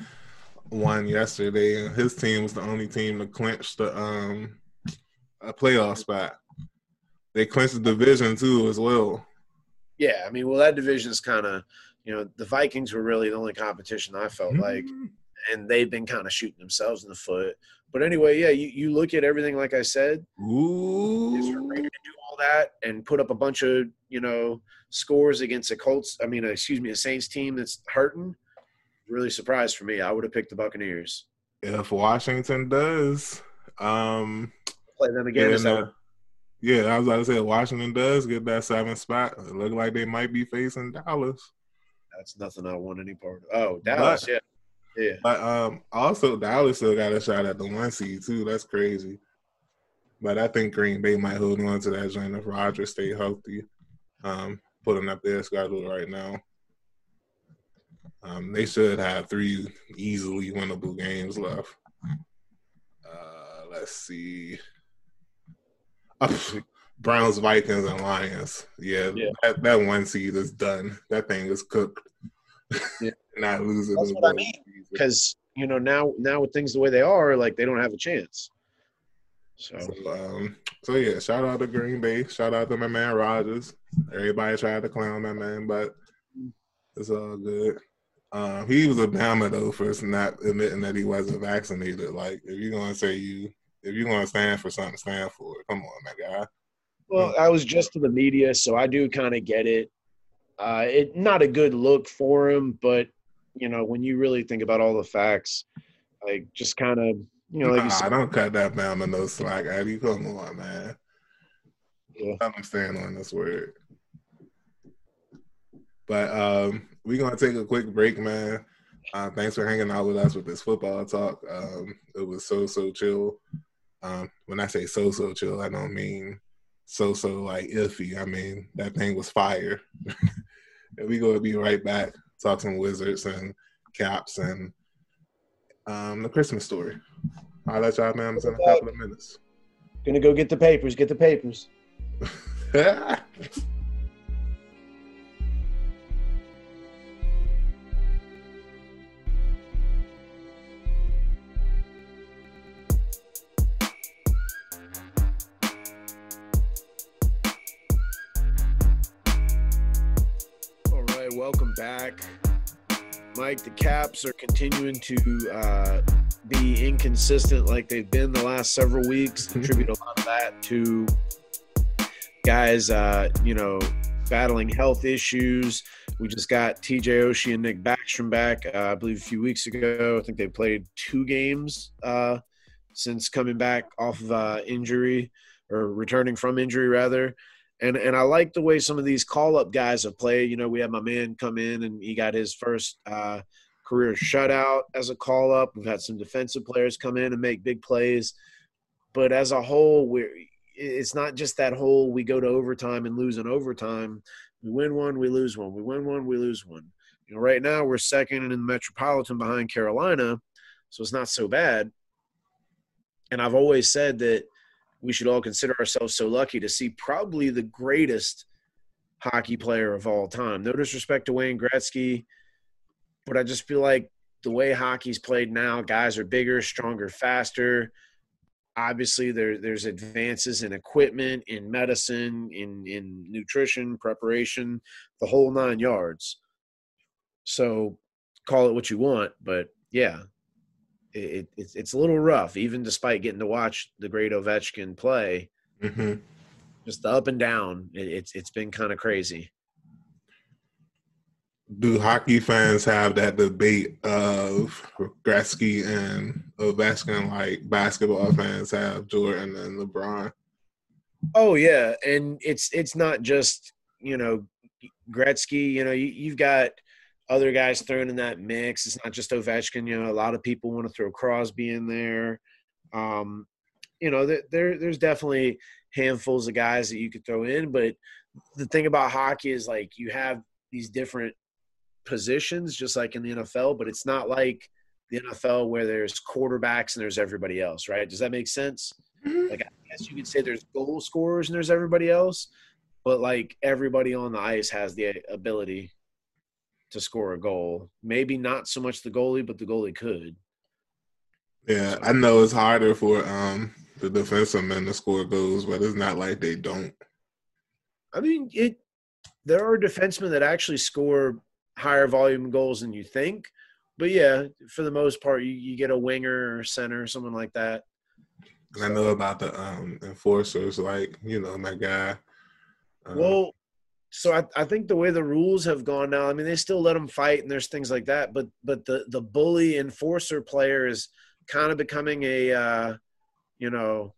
Speaker 1: won yesterday, and his team was the only team to clinch the um a playoff spot. They clinched the division too, as well.
Speaker 2: Yeah, I mean, well, that division is kind of, you know, the Vikings were really the only competition I felt like, and they've been kind of shooting themselves in the foot. But anyway, yeah, you, you look at everything like I said, is
Speaker 1: Ooh,
Speaker 2: Brady to do all that and put up a bunch of you know scores against a Colts. I mean, uh, excuse me, a Saints team that's hurting. Really surprised for me. I would have picked the Buccaneers.
Speaker 1: if Washington does, um,
Speaker 2: Play them again.
Speaker 1: in
Speaker 2: that
Speaker 1: yeah, I was about to say Washington does get that seventh spot. It look like they might be facing Dallas.
Speaker 2: that's nothing I want any part of. Oh, Dallas,
Speaker 1: But-
Speaker 2: yeah, yeah.
Speaker 1: But um, also Dallas still got a shot at the one seed too. That's crazy. But I think Green Bay might hold on to that joint if Rodgers stay healthy. Um, putting up their schedule right now. Um, they should have three easily winnable games left. Uh, let's see. Browns, Vikings, and Lions. Yeah,
Speaker 2: Yeah.
Speaker 1: That, that one seed is done. That thing is cooked.
Speaker 2: Yeah.
Speaker 1: Not losing.
Speaker 2: That's what I mean. Because you know now now with things the way they are, like they don't have a chance. So
Speaker 1: So, um, so yeah, shout out to Green Bay. Shout out to my man Rodgers. Everybody tried to clown that man, but it's all good. Um, he was a bama though for not admitting that he wasn't vaccinated. Like, if you're gonna say you, if you're gonna stand for something, stand for it. Come on, my guy.
Speaker 2: Well, I was just to the media, so I do kind of get it. Uh, it not a good look for him, but you know when you really think about all the facts, like just kind of you know like you
Speaker 1: Nah,
Speaker 2: said,
Speaker 1: don't cut that bama no slack, Eddie. Come on, man.
Speaker 2: Yeah.
Speaker 1: Him stand on this word. But um, we're gonna take a quick break, man. Uh, thanks for hanging out with us with this football talk. Um, it was so so chill. Um, when I say so so chill, I don't mean so so like iffy. I mean that thing was fire. and we gonna be right back. Talk some wizards and caps and um, the Christmas story. I'll let y'all know in a couple of minutes.
Speaker 2: gonna go get the papers, get the papers. Mike, the Caps are continuing to uh, be inconsistent like they've been the last several weeks. Contribute a lot of that to guys, uh, you know, battling health issues. We just got TJ Oshie and Nick Backstrom back, uh, I believe, a few weeks ago. I think they played two games uh, since coming back off of uh, injury or returning from injury, rather and and I like the way some of these call up guys have played. You know, we had my man come in and he got his first uh, career shutout as a call up. We've had some defensive players come in and make big plays, but as a whole, we're it's not just that whole we go to overtime and lose in overtime. We win one, we lose one. We win one, we lose one. You know, right now we're second in the Metropolitan behind Carolina, so it's not so bad. And I've always said that we should all consider ourselves so lucky to see probably the greatest hockey player of all time. No disrespect to Wayne Gretzky, but I just feel like the way hockey's played now, guys are bigger, stronger, faster. Obviously, there, there's advances in equipment, in medicine, in, in nutrition, preparation, the whole nine yards. So call it what you want, but yeah, it, it's it's a little rough, even despite getting to watch the great Ovechkin play.
Speaker 1: hmm
Speaker 2: Just the up and down, it, it's it's been kind of crazy.
Speaker 1: Do hockey fans have that debate of Gretzky and Ovechkin like basketball fans have Jordan and LeBron?
Speaker 2: Oh yeah, and it's it's not just you know Gretzky. You know you, you've got other guys thrown in that mix. It's not just Ovechkin. You know, a lot of people want to throw Crosby in there. Um, you know, there there's definitely handfuls of guys that you could throw in, but the thing about hockey is like you have these different positions, just like in the NFL, but it's not like the NFL where there's quarterbacks and there's everybody else, right? Does that make sense? Mm-hmm. Like I guess you could say there's goal scorers and there's everybody else, but like everybody on the ice has the ability to score a goal. Maybe not so much the goalie, but the goalie could.
Speaker 1: Yeah, I know it's harder for um the defensive men to score goals, but it's not like they don't.
Speaker 2: I mean, it. There are defensemen that actually score higher volume goals than you think, but yeah, for the most part, you, you get a winger or center, or someone like that.
Speaker 1: And I know about the um, enforcers, like you know my guy.
Speaker 2: Um, well, so I, I think the way the rules have gone now, I mean, they still let them fight and there's things like that, but but the the bully enforcer player is kind of becoming a uh, you know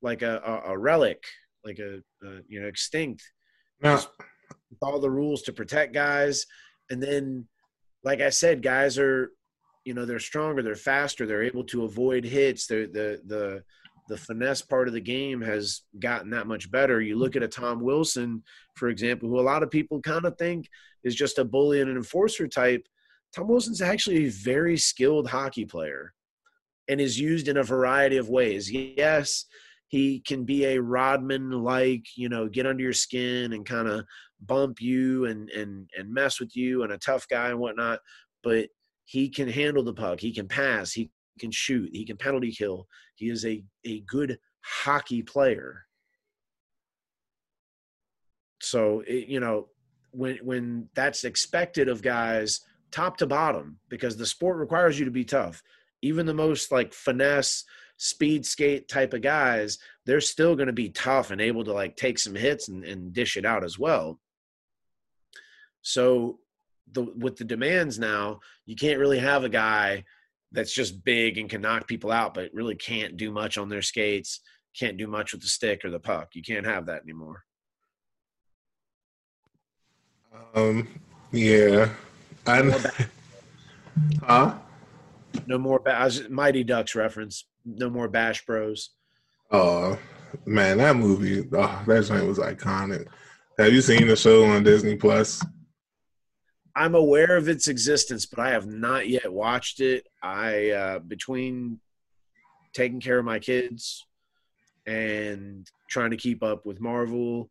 Speaker 2: like a, a, relic, like a, a, you know extinct.
Speaker 1: Now,
Speaker 2: all the rules to protect guys, and then like I said, guys are you know they're stronger, they're faster, they're able to avoid hits. They're the the the finesse part of the game has gotten that much better. You look at a Tom Wilson, for example, who a lot of people kind of think is just a bully and an enforcer type. Tom Wilson's actually a very skilled hockey player and is used in a variety of ways. Yes, he can be a Rodman like, you know, get under your skin and kind of bump you and and and mess with you and a tough guy and whatnot, but he can handle the puck. He can pass. He can shoot. He can penalty kill. He is a, a good hockey player. So, it, you know, when when that's expected of guys top to bottom because the sport requires you to be tough. Even the most like finesse speed skate type of guys, they're still going to be tough and able to like take some hits and, and dish it out as well. So the with the demands now, you can't really have a guy that's just big and can knock people out, but really can't do much on their skates, can't do much with the stick or the puck. You can't have that anymore.
Speaker 1: Um. Yeah. I. No huh?
Speaker 2: No more. Ba- Mighty Ducks reference. No more Bash Bros.
Speaker 1: Oh man, that movie. Oh, that joint was iconic. Have you seen the show on Disney Plus?
Speaker 2: I'm aware of its existence, but I have not yet watched it. I uh, between taking care of my kids and trying to keep up with Marvel,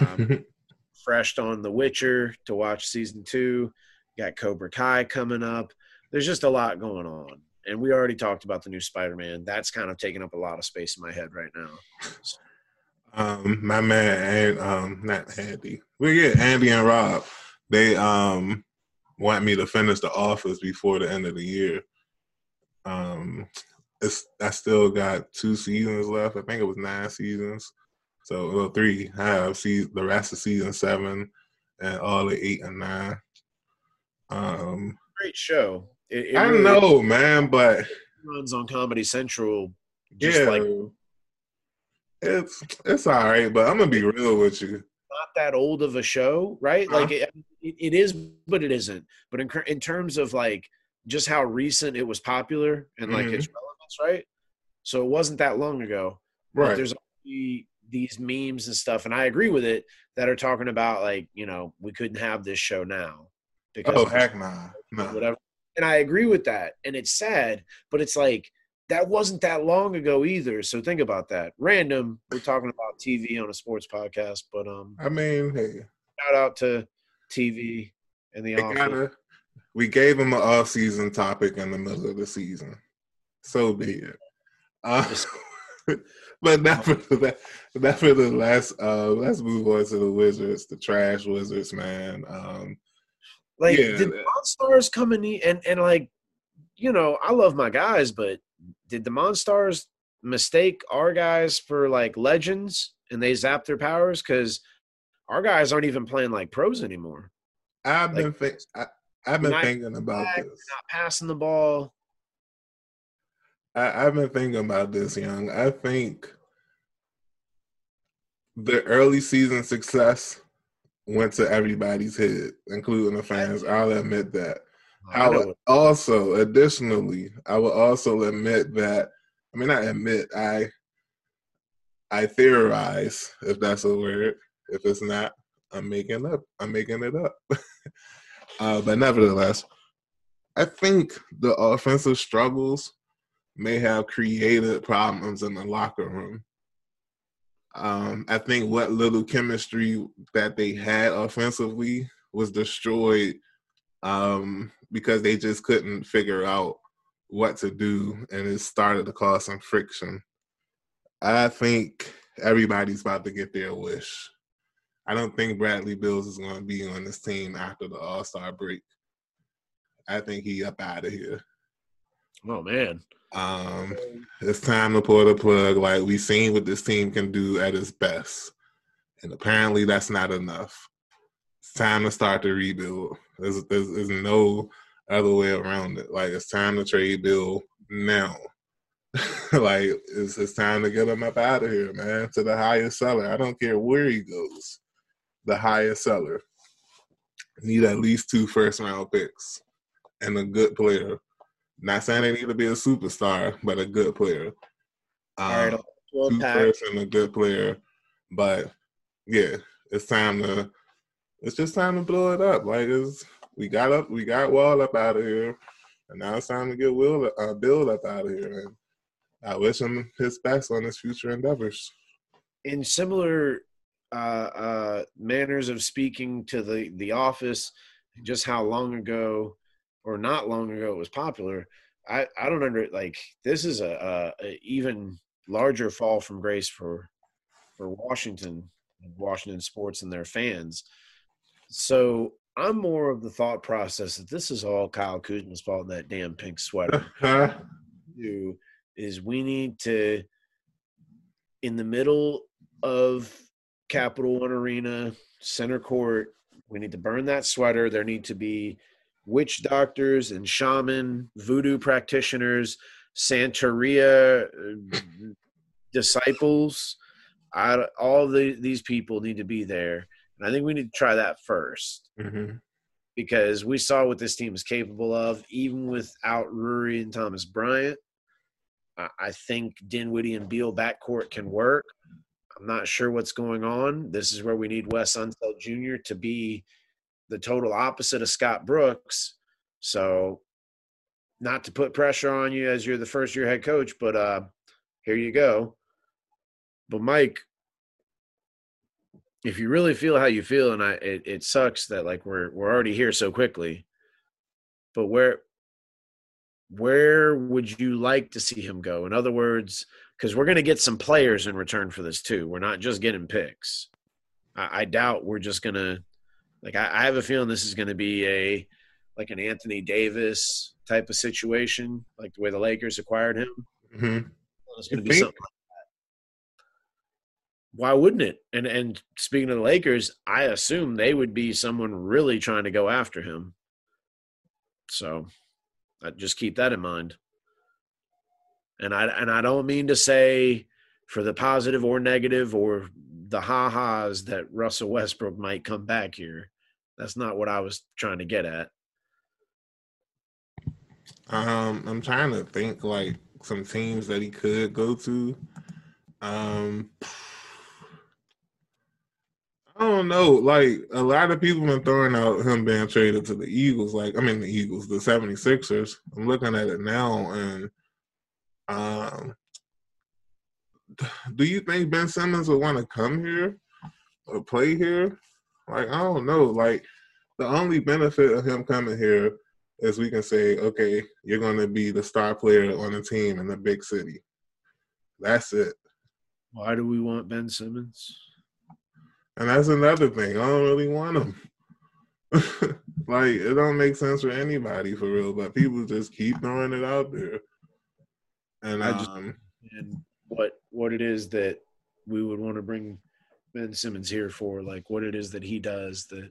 Speaker 2: um, freshed on The Witcher to watch season two. Got Cobra Kai coming up. There's just a lot going on, and we already talked about the new Spider-Man. That's kind of taking up a lot of space in my head right now.
Speaker 1: Um, my man and um, not Andy. We get Andy and Rob they um want me to finish the office before the end of the year. Um, it's I still got two seasons left. I think it was nine seasons. So well, three. I have see the rest of season seven and all the eight and nine. Um,
Speaker 2: great show.
Speaker 1: It, it I really know, man, but
Speaker 2: runs on Comedy Central. Just
Speaker 1: yeah,
Speaker 2: like
Speaker 1: it's it's all right, but I'm gonna be real with you
Speaker 2: not that old of a show, right? Uh-huh. Like it, it is, but it isn't. But in in terms of like just how recent it was popular and like mm-hmm. its relevance, right? So it wasn't that long ago.
Speaker 1: Right.
Speaker 2: There's these memes and stuff, and I agree with it that are talking about like you know we couldn't have this show now
Speaker 1: because oh heck nah, nah.
Speaker 2: whatever. And I agree with that, and it's sad, but it's like that wasn't that long ago either. So think about that. Random. We're talking about TV on a sports podcast, but um,
Speaker 1: I mean, hey,
Speaker 2: shout out to TV and the office. Gotta,
Speaker 1: we gave them an off-season topic in the middle of the season. So be it. Uh, but not for the not for the last. Uh, let's move on to the Wizards, the trash Wizards, man. Um,
Speaker 2: like yeah. did Monstars come in and and like, you know, I love my guys, but did the Monstars mistake our guys for like legends and they zap their powers? Because our guys aren't even playing like pros anymore.
Speaker 1: I've like, been think, I, have been thinking about back, this.
Speaker 2: Not passing the ball.
Speaker 1: I, I've been thinking about this, young. I think the early season success went to everybody's head, including the fans. I'll admit that. I would also, additionally, I would also admit that. I mean, I admit I, I theorize if that's a word. If it's not, I'm making up. I'm making it up. uh, but nevertheless, I think the offensive struggles may have created problems in the locker room. Um, I think what little chemistry that they had offensively was destroyed um, because they just couldn't figure out what to do, and it started to cause some friction. I think everybody's about to get their wish. I don't think Bradley Bills is going to be on this team after the All Star break. I think he up out of here.
Speaker 2: Oh man.
Speaker 1: Um, it's time to pull the plug. Like we seen what this team can do at its best, and apparently that's not enough. Time to start the rebuild. There's, there's, there's no other way around it. Like it's time to trade Bill now. like it's, it's time to get him up out of here, man, to the highest seller. I don't care where he goes. The highest seller. Need at least two first round picks and a good player. Not saying they need to be a superstar, but a good player. Um, All right, two first and a good player. But yeah, it's time to. It's just time to blow it up. Like it's we got up, we got Wall up out of here, and now it's time to get Will uh, Beal up out of here. And I wish him his best on his future endeavors.
Speaker 2: In similar uh, uh, manners of speaking to the the office, just how long ago or not long ago it was popular. I I don't under like this is a, a, a even larger fall from grace for for Washington Washington sports and their fans. So I'm more of the thought process that this is all Kyle Kuzma's fault in that damn pink sweater. Do is we need to in the middle of Capital One Arena, center court, we need to burn that sweater. There need to be witch doctors and shaman, voodoo practitioners, Santeria uh, disciples. I, all the, these people need to be there and I think we need to try that 1st mm-hmm. because we saw what this team is capable of, even without Rui and Thomas Bryant. I think Dinwiddie and Beal backcourt can work. I'm not sure what's going on. This is where we need Wes Unseld Jr. to be the total opposite of Scott Brooks. So, not to put pressure on you as you're the first year head coach, but uh, here you go. But Mike, if you really feel how you feel, and I, it, it sucks that like we're we're already here so quickly. But where where would you like to see him go? In other words, because we're going to get some players in return for this too. We're not just getting picks. I, I doubt we're just going to like. I, I, have a feeling this is going to be a like an Anthony Davis type of situation, like the way the Lakers acquired him. Mm-hmm. It's going to be something why wouldn't it? And and speaking of the Lakers, I assume they would be someone really trying to go after him. So, I just keep that in mind. And I and I don't mean to say for the positive or negative or the ha-has that Russell Westbrook might come back here. That's not what I was trying to get at.
Speaker 1: Um, I'm trying to think like some teams that he could go to. Um I don't know. Like a lot of people been throwing out him being traded to the Eagles. Like I mean the Eagles, the 76ers. I'm looking at it now and um do you think Ben Simmons would want to come here or play here? Like I don't know. Like the only benefit of him coming here is we can say, okay, you're going to be the star player on the team in the big city. That's it.
Speaker 2: Why do we want Ben Simmons?
Speaker 1: And that's another thing. I don't really want them. like it don't make sense for anybody for real, but people just keep throwing it out there. And I just um,
Speaker 2: and what what it is that we would want to bring Ben Simmons here for, like what it is that he does that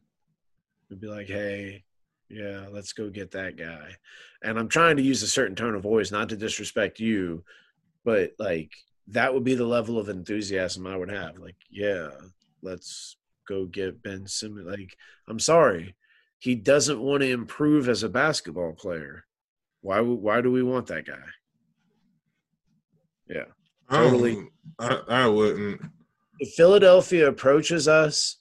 Speaker 2: would be like, hey, yeah, let's go get that guy. And I'm trying to use a certain tone of voice, not to disrespect you, but like that would be the level of enthusiasm I would have. Like, yeah, let's go get Ben Simmons. Like, I'm sorry, he doesn't want to improve as a basketball player. Why? Why do we want that guy? Yeah, totally.
Speaker 1: I, I wouldn't.
Speaker 2: If Philadelphia approaches us,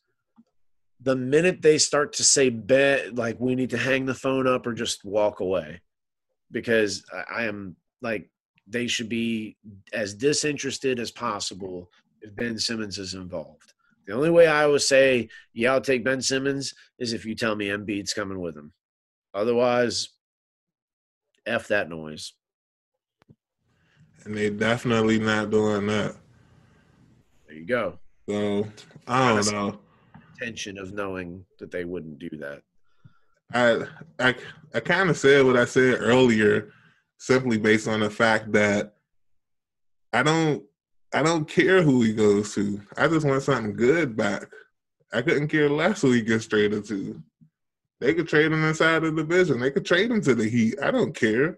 Speaker 2: the minute they start to say bet, like we need to hang the phone up or just walk away, because I, I am like they should be as disinterested as possible if Ben Simmons is involved. The only way I will say, yeah, I'll take Ben Simmons is if you tell me Embiid's coming with him. Otherwise, F that noise.
Speaker 1: And they definitely not doing that.
Speaker 2: There you go.
Speaker 1: So I don't know.
Speaker 2: Tension of knowing that they wouldn't do that.
Speaker 1: I I I kind of said what I said earlier, simply based on the fact that I don't I don't care who he goes to. I just want something good back. I couldn't care less who he gets traded to. They could trade him inside of the division. They could trade him to the Heat. I don't care.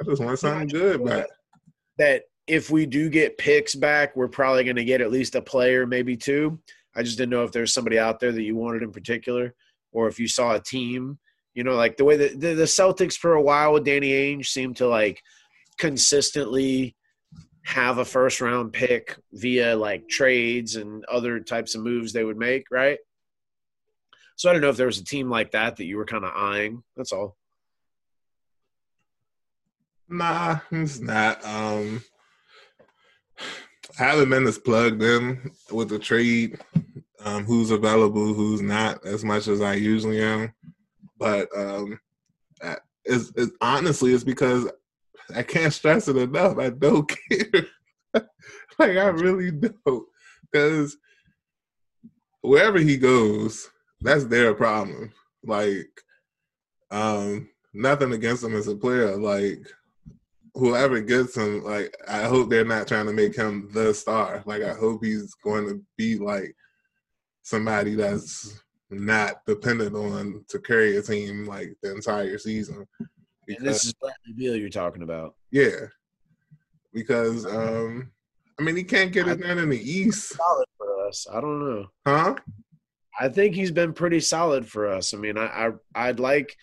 Speaker 1: I just want something good back.
Speaker 2: That if we do get picks back, we're probably going to get at least a player, maybe two. I just didn't know if there's somebody out there that you wanted in particular, or if you saw a team. You know, like the way that the, the Celtics for a while with Danny Ainge seemed to like consistently have a first round pick via like trades and other types of moves they would make, right? So I don't know if there was a team like that that you were kind of eyeing. That's all.
Speaker 1: Nah, it's not. Um, I haven't been as plugged in with the trade, um, who's available, who's not, as much as I usually am. But um, it's, it's honestly, it's because I can't stress it enough. I don't care. like I really don't, because wherever he goes, that's their problem. Like, um, nothing against him as a player. Like, whoever gets him, like, I hope they're not trying to make him the star. Like, I hope he's going to be like somebody that's not dependent on to carry a team like the entire season.
Speaker 2: Because, and this is Bradley Beal you're talking about.
Speaker 1: Yeah, because um, I mean he can't get it done in the East.
Speaker 2: Solid for us. I don't know.
Speaker 1: Huh?
Speaker 2: I think he's been pretty solid for us. I mean, I, I I'd like.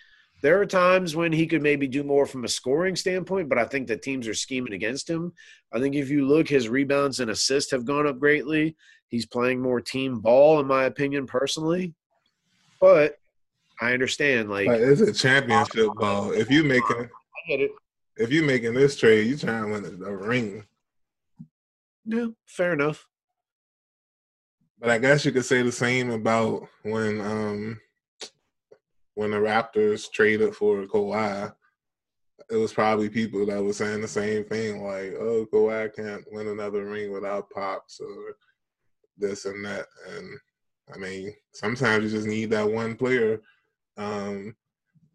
Speaker 2: There are times when he could maybe do more from a scoring standpoint, but I think the teams are scheming against him. I think if you look, his rebounds and assists have gone up greatly. He's playing more team ball, in my opinion, personally. But I understand. Like,
Speaker 1: like it's a championship ball. If you making, I get it. If you making this trade, you trying to win a, a ring.
Speaker 2: Yeah, fair enough.
Speaker 1: But I guess you could say the same about when um when the Raptors traded for Kawhi. It was probably people that were saying the same thing, like, "Oh, Kawhi can't win another ring without pops or this and that." And I mean, sometimes you just need that one player um,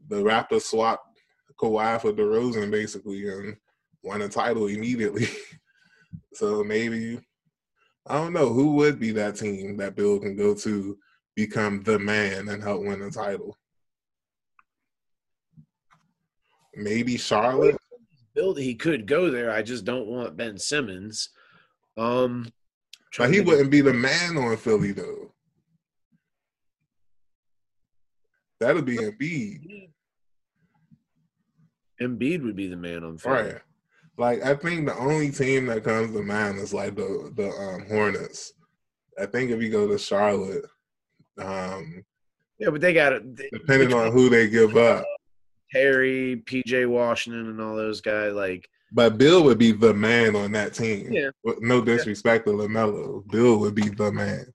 Speaker 1: the Raptors swapped Kawhi for DeRozan basically and won a title immediately. so maybe I don't know who would be that team that Bill can go to become the man and help win a title. Maybe Charlotte.
Speaker 2: Bill, he could go there. I just don't want Ben Simmons. Um,
Speaker 1: but he wouldn't be the man on Philly though. That'll be Embiid.
Speaker 2: Embiid would be the man on
Speaker 1: fire. Right. Like I think the only team that comes to mind is like the the um, Hornets. I think if you go to Charlotte, um,
Speaker 2: yeah, but they got
Speaker 1: it. Depending on who they give up,
Speaker 2: Harry, PJ Washington, and all those guys. Like,
Speaker 1: but Bill would be the man on that team.
Speaker 2: Yeah.
Speaker 1: No disrespect yeah. to LaMelo, Bill would be the man.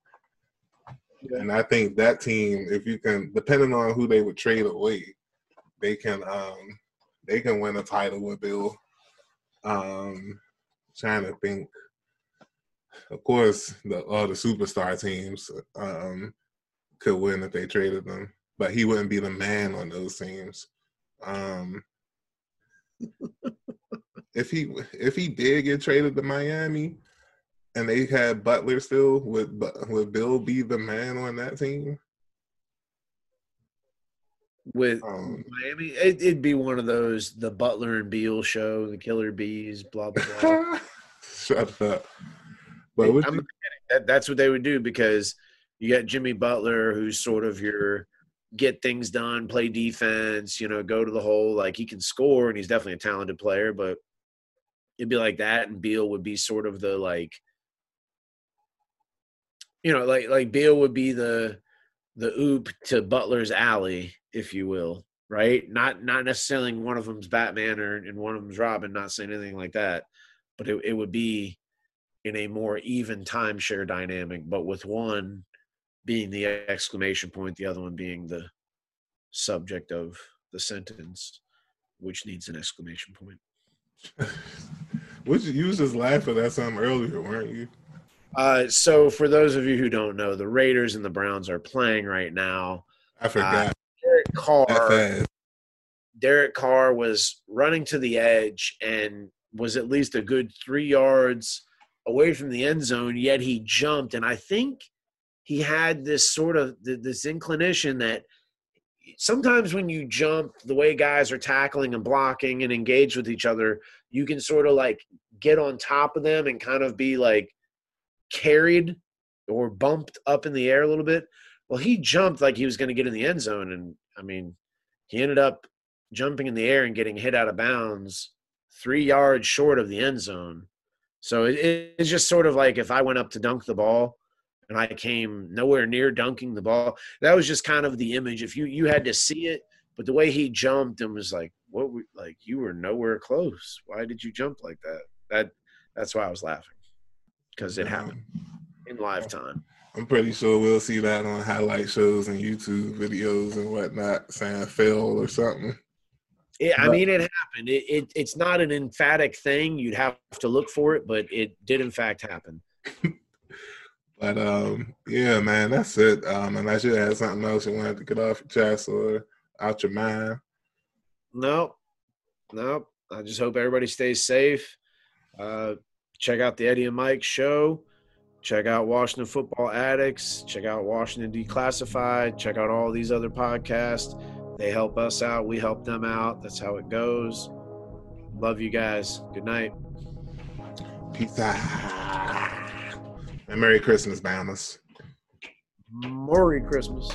Speaker 1: And I think that team, if you can, depending on who they would trade away, they can um they can win a title with Bill. Um, trying to think. Of course, the all the superstar teams um could win if they traded them, but he wouldn't be the man on those teams. Um, if he if he did get traded to Miami, and they had Butler still, would would Bill be the man on that team?
Speaker 2: With um, Miami, it, would be one of those the Butler and Beal show, the Killer Bees, blah blah blah.
Speaker 1: Shut up.
Speaker 2: But that, that's what they would do because You got Jimmy Butler, who's sort of your get things done, play defense, you know, go to the hole. Like he can score and he's definitely a talented player, but it'd be like that. And Beal would be sort of the like, you know, like like Beal would be the the oop to Butler's alley, if you will, right? Not not necessarily one of them's Batman or and one of them's Robin. Not saying anything like that, but it, it would be in a more even timeshare dynamic, but with one being the exclamation point, the other one being the subject of the sentence, which needs an exclamation point.
Speaker 1: which you was just laughing at something earlier, weren't you?
Speaker 2: Uh, so for those of you who don't know, the Raiders and the Browns are playing right now.
Speaker 1: I forgot. Uh,
Speaker 2: Derek Carr. Derek Carr was running to the edge and was at least a good three yards away from the end zone. Yet he jumped, and I think he had this sort of this inclination that sometimes when you jump the way guys are tackling and blocking and engage with each other you can sort of like get on top of them and kind of be like carried or bumped up in the air a little bit well he jumped like he was going to get in the end zone and i mean he ended up jumping in the air and getting hit out of bounds three yards short of the end zone so it, it's just sort of like if i went up to dunk the ball and I came nowhere near dunking the ball. That was just kind of the image. If you you had to see it, but the way he jumped and was like, "What? We, like you were nowhere close. Why did you jump like that?" That that's why I was laughing because it happened in live time.
Speaker 1: I'm pretty sure we'll see that on highlight shows and YouTube videos and whatnot, saying fail or something.
Speaker 2: Yeah, I mean, it happened. It, it it's not an emphatic thing. You'd have to look for it, but it did in fact happen.
Speaker 1: But um, yeah, man, that's it. Um, unless you had something else you wanted to get off your chest or out your mind.
Speaker 2: Nope, nope. I just hope everybody stays safe. Uh, check out the Eddie and Mike show. Check out Washington Football Addicts. Check out Washington Declassified. Check out all these other podcasts. They help us out. We help them out. That's how it goes. Love you guys. Good night.
Speaker 1: Peace out. And Merry Christmas, Bahamas.
Speaker 2: Merry Christmas.